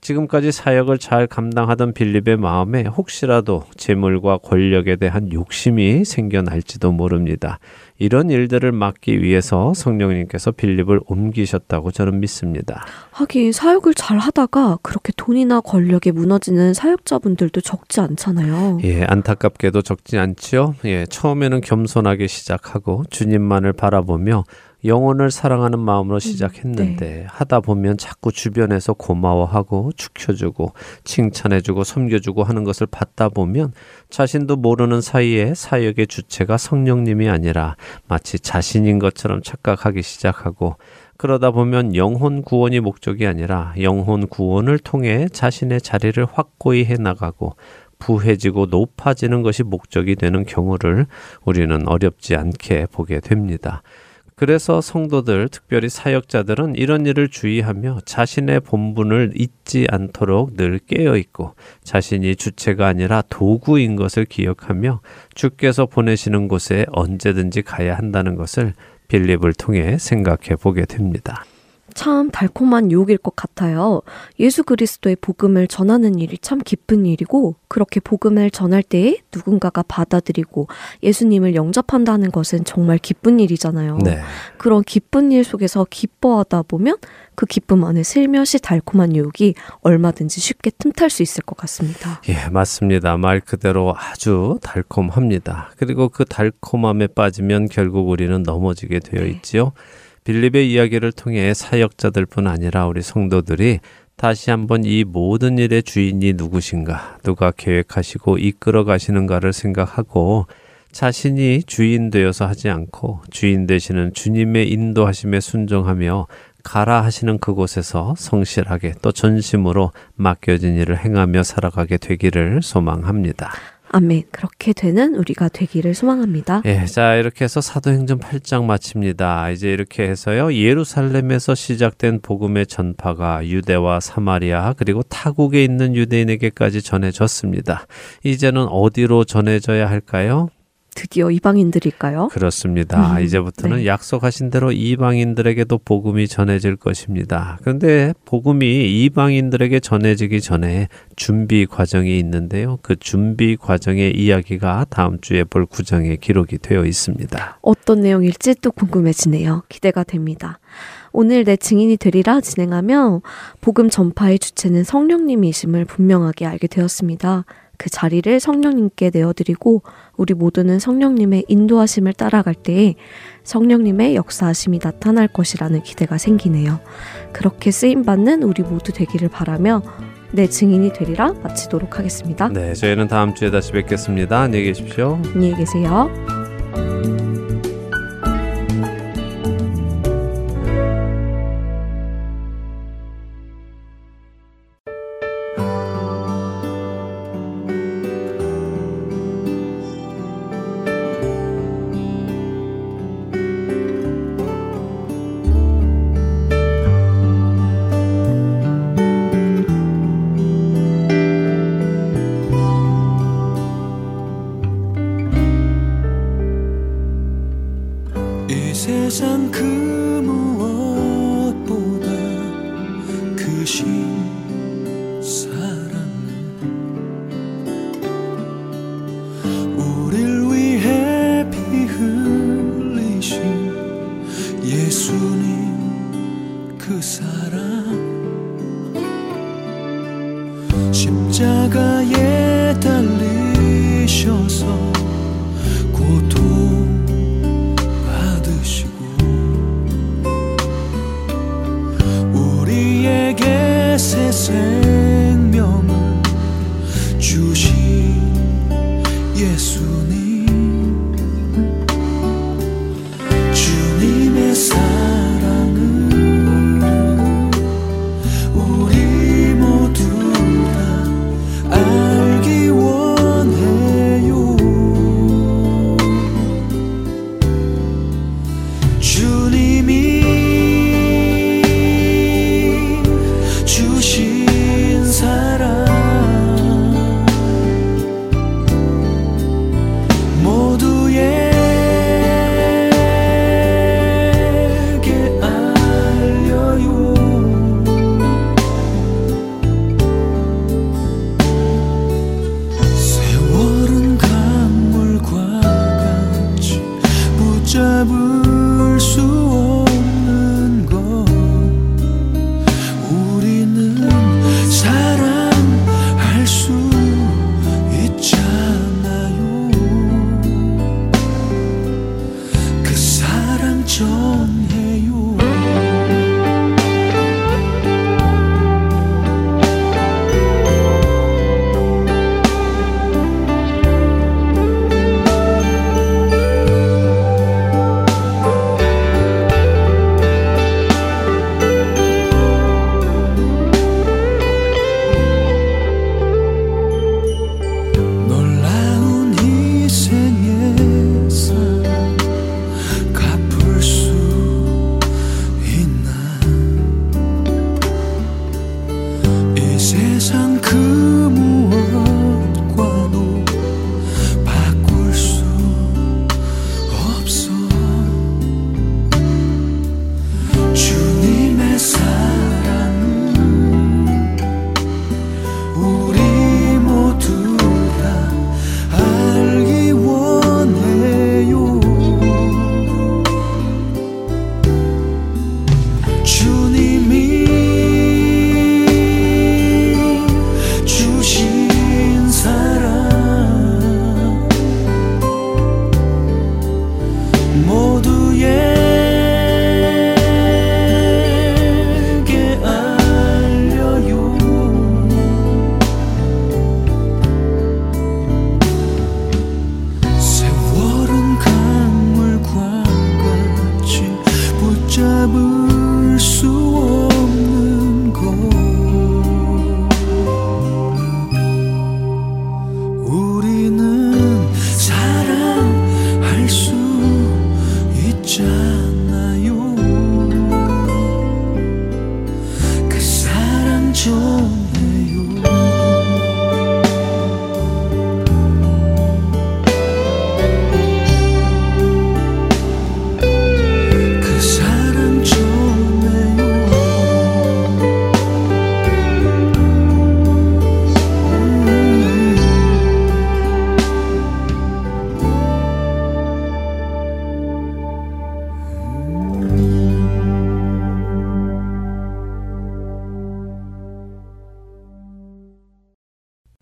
지금까지 사역을 잘 감당하던 빌립의 마음에 혹시라도 재물과 권력에 대한 욕심이 생겨날지도 모릅니다. 이런 일들을 막기 위해서 성령님께서 빌립을 옮기셨다고 저는 믿습니다. 하긴 사역을 잘 하다가 그렇게 돈이나 권력에 무너지는 사역자분들도 적지 않잖아요. 예, 안타깝게도 적지 않죠. 예, 처음에는 겸손하게 시작하고 주님만을 바라보며 영혼을 사랑하는 마음으로 시작했는데 하다 보면 자꾸 주변에서 고마워하고 축혀주고 칭찬해주고 섬겨주고 하는 것을 받다 보면 자신도 모르는 사이에 사역의 주체가 성령님이 아니라 마치 자신인 것처럼 착각하기 시작하고 그러다 보면 영혼 구원이 목적이 아니라 영혼 구원을 통해 자신의 자리를 확고히 해 나가고 부해지고 높아지는 것이 목적이 되는 경우를 우리는 어렵지 않게 보게 됩니다. 그래서 성도들, 특별히 사역자들은 이런 일을 주의하며 자신의 본분을 잊지 않도록 늘 깨어 있고 자신이 주체가 아니라 도구인 것을 기억하며 주께서 보내시는 곳에 언제든지 가야 한다는 것을 빌립을 통해 생각해 보게 됩니다. 참 달콤한 유혹일 것 같아요. 예수 그리스도의 복음을 전하는 일이 참 기쁜 일이고, 그렇게 복음을 전할 때에 누군가가 받아들이고 예수님을 영접한다는 것은 정말 기쁜 일이잖아요. 네. 그런 기쁜 일 속에서 기뻐하다 보면 그 기쁨 안에 슬며시 달콤한 유혹이 얼마든지 쉽게 틈탈 수 있을 것 같습니다. 예, 맞습니다. 말 그대로 아주 달콤합니다. 그리고 그 달콤함에 빠지면 결국 우리는 넘어지게 되어 네. 있지요. 빌립의 이야기를 통해 사역자들뿐 아니라 우리 성도들이 다시 한번 이 모든 일의 주인이 누구신가, 누가 계획하시고 이끌어 가시는가를 생각하고 자신이 주인 되어서 하지 않고 주인 되시는 주님의 인도하심에 순종하며 가라 하시는 그곳에서 성실하게 또 전심으로 맡겨진 일을 행하며 살아가게 되기를 소망합니다. 아멘. 그렇게 되는 우리가 되기를 소망합니다. 예, 자 이렇게 해서 사도행전 8장 마칩니다. 이제 이렇게 해서요 예루살렘에서 시작된 복음의 전파가 유대와 사마리아 그리고 타국에 있는 유대인에게까지 전해졌습니다. 이제는 어디로 전해져야 할까요? 드디어 이방인들일까요? 그렇습니다. 음, 이제부터는 네. 약속하신 대로 이방인들에게도 복음이 전해질 것입니다. 그런데 복음이 이방인들에게 전해지기 전에 준비 과정이 있는데요. 그 준비 과정의 이야기가 다음 주에 볼 구장에 기록이 되어 있습니다. 어떤 내용일지 또 궁금해지네요. 기대가 됩니다. 오늘 내 증인이 되리라 진행하며 복음 전파의 주체는 성령님이심을 분명하게 알게 되었습니다. 그 자리를 성령님께 내어드리고 우리 모두는 성령님의 인도하심을 따라갈 때에 성령님의 역사하심이 나타날 것이라는 기대가 생기네요. 그렇게 쓰임받는 우리 모두 되기를 바라며 내 증인이 되리라 마치도록 하겠습니다. 네, 저희는 다음 주에 다시 뵙겠습니다. 안녕히 계십시오. 안녕히 계세요.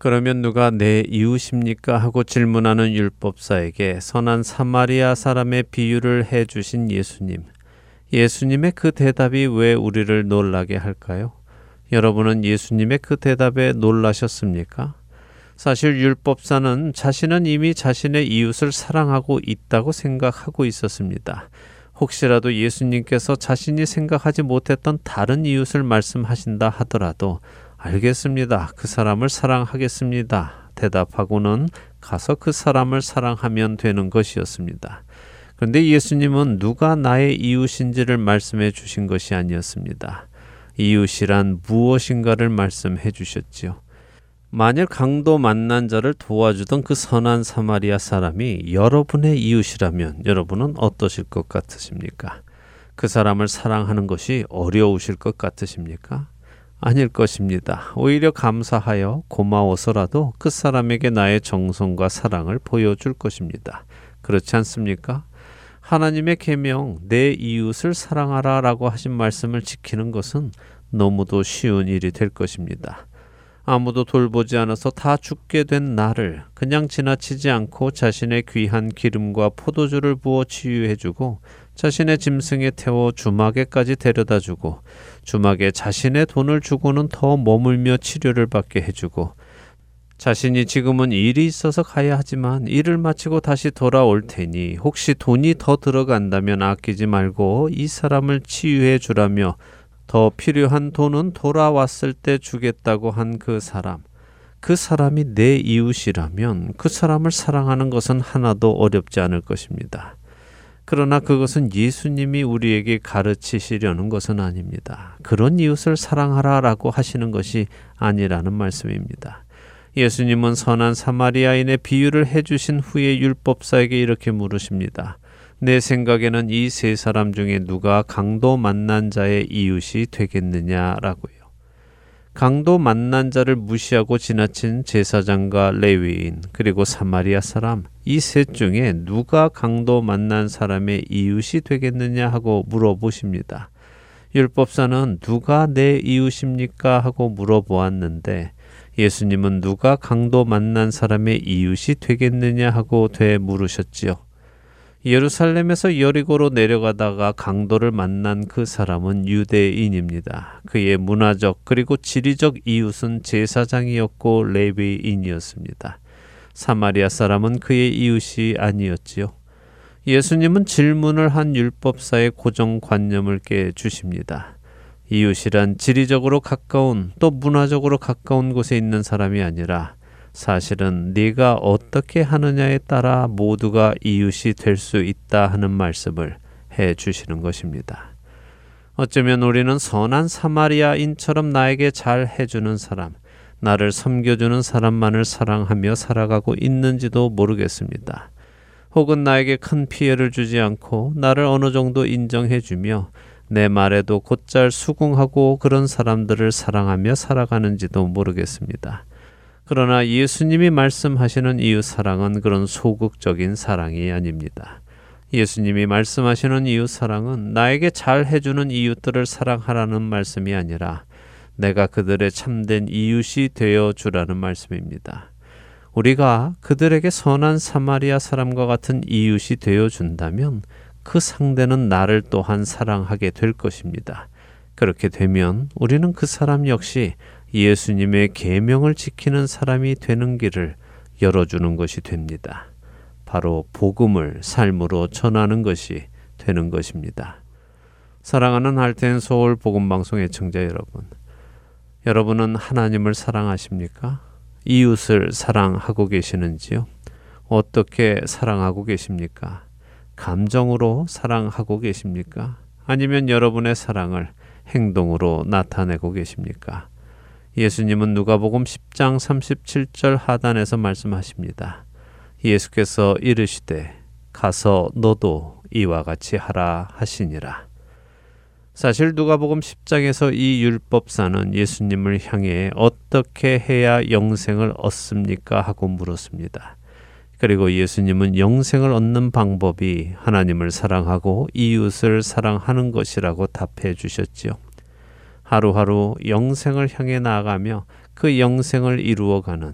그러면 누가 내 이웃입니까? 하고 질문하는 율법사에게 선한 사마리아 사람의 비유를 해 주신 예수님. 예수님의 그 대답이 왜 우리를 놀라게 할까요? 여러분은 예수님의 그 대답에 놀라셨습니까? 사실 율법사는 자신은 이미 자신의 이웃을 사랑하고 있다고 생각하고 있었습니다. 혹시라도 예수님께서 자신이 생각하지 못했던 다른 이웃을 말씀하신다 하더라도 알겠습니다. 그 사람을 사랑하겠습니다. 대답하고는 가서 그 사람을 사랑하면 되는 것이었습니다. 그런데 예수님은 누가 나의 이웃인지를 말씀해 주신 것이 아니었습니다. 이웃이란 무엇인가를 말씀해 주셨지요. 만일 강도 만난 자를 도와주던 그 선한 사마리아 사람이 여러분의 이웃이라면 여러분은 어떠실 것 같으십니까? 그 사람을 사랑하는 것이 어려우실 것 같으십니까? 아닐 것입니다. 오히려 감사하여 고마워서라도 그 사람에게 나의 정성과 사랑을 보여줄 것입니다. 그렇지 않습니까? 하나님의 계명 내 이웃을 사랑하라라고 하신 말씀을 지키는 것은 너무도 쉬운 일이 될 것입니다. 아무도 돌보지 않아서 다 죽게 된 나를 그냥 지나치지 않고 자신의 귀한 기름과 포도주를 부어 치유해주고 자신의 짐승에 태워 주막에까지 데려다 주고 주막에 자신의 돈을 주고는 더 머물며 치료를 받게 해주고 자신이 지금은 일이 있어서 가야 하지만 일을 마치고 다시 돌아올 테니 혹시 돈이 더 들어간다면 아끼지 말고 이 사람을 치유해 주라며 더 필요한 돈은 돌아왔을 때 주겠다고 한 그 사람. 그 사람이 내 이웃이라면 그 사람을 사랑하는 것은 하나도 어렵지 않을 것입니다. 그러나 그것은 예수님이 우리에게 가르치시려는 것은 아닙니다. 그런 이웃을 사랑하라라고 하시는 것이 아니라는 말씀입니다. 예수님은 선한 사마리아인의 비유를 해주신 후에 율법사에게 이렇게 물으십니다. 내 생각에는 이 세 사람 중에 누가 강도 만난 자의 이웃이 되겠느냐라고요. 강도 만난 자를 무시하고 지나친 제사장과 레위인 그리고 사마리아 사람 이 셋 중에 누가 강도 만난 사람의 이웃이 되겠느냐 하고 물어보십니다. 율법사는 누가 내 이웃입니까 하고 물어보았는데 예수님은 누가 강도 만난 사람의 이웃이 되겠느냐 하고 되 물으셨지요. 예루살렘에서 여리고로 내려가다가 강도를 만난 그 사람은 유대인입니다. 그의 문화적 그리고 지리적 이웃은 제사장이었고 레위인이었습니다. 사마리아 사람은 그의 이웃이 아니었지요. 예수님은 질문을 한 율법사의 고정관념을 깨 주십니다. 이웃이란 지리적으로 가까운 또 문화적으로 가까운 곳에 있는 사람이 아니라 사실은 네가 어떻게 하느냐에 따라 모두가 이웃이 될 수 있다 하는 말씀을 해 주시는 것입니다. 어쩌면 우리는 선한 사마리아인처럼 나에게 잘 해주는 사람, 나를 섬겨주는 사람만을 사랑하며 살아가고 있는지도 모르겠습니다. 혹은 나에게 큰 피해를 주지 않고 나를 어느 정도 인정해주며 내 말에도 곧잘 수긍하고 그런 사람들을 사랑하며 살아가는지도 모르겠습니다. 그러나 예수님이 말씀하시는 이웃 사랑은 그런 소극적인 사랑이 아닙니다. 예수님이 말씀하시는 이웃 사랑은 나에게 잘 해주는 이웃들을 사랑하라는 말씀이 아니라 내가 그들의 참된 이웃이 되어 주라는 말씀입니다. 우리가 그들에게 선한 사마리아 사람과 같은 이웃이 되어 준다면 그 상대는 나를 또한 사랑하게 될 것입니다. 그렇게 되면 우리는 그 사람 역시 예수님의 계명을 지키는 사람이 되는 길을 열어주는 것이 됩니다. 바로 복음을 삶으로 전하는 것이 되는 것입니다. 사랑하는 할텐 서울 복음 방송 애청자 여러분. 여러분은 하나님을 사랑하십니까? 이웃을 사랑하고 계시는지요? 어떻게 사랑하고 계십니까? 감정으로 사랑하고 계십니까? 아니면 여러분의 사랑을 행동으로 나타내고 계십니까? 예수님은 누가복음 10장 37절 하단에서 말씀하십니다. 예수께서 이르시되 가서 너도 이와 같이 하라 하시니라. 사실 누가복음 10장에서 이 율법사는 예수님을 향해 어떻게 해야 영생을 얻습니까 하고 물었습니다. 그리고 예수님은 영생을 얻는 방법이 하나님을 사랑하고 이웃을 사랑하는 것이라고 답해 주셨지요. 하루하루 영생을 향해 나아가며 그 영생을 이루어가는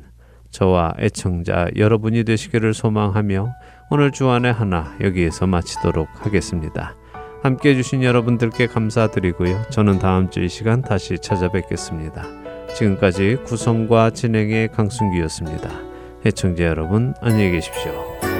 저와 애청자 여러분이 되시기를 소망하며 오늘 주안의 하나 여기에서 마치도록 하겠습니다. 함께 해주신 여러분들께 감사드리고요. 저는 다음 주 이 시간 다시 찾아뵙겠습니다. 지금까지 구성과 진행의 강순기였습니다. 해청자 여러분 안녕히 계십시오.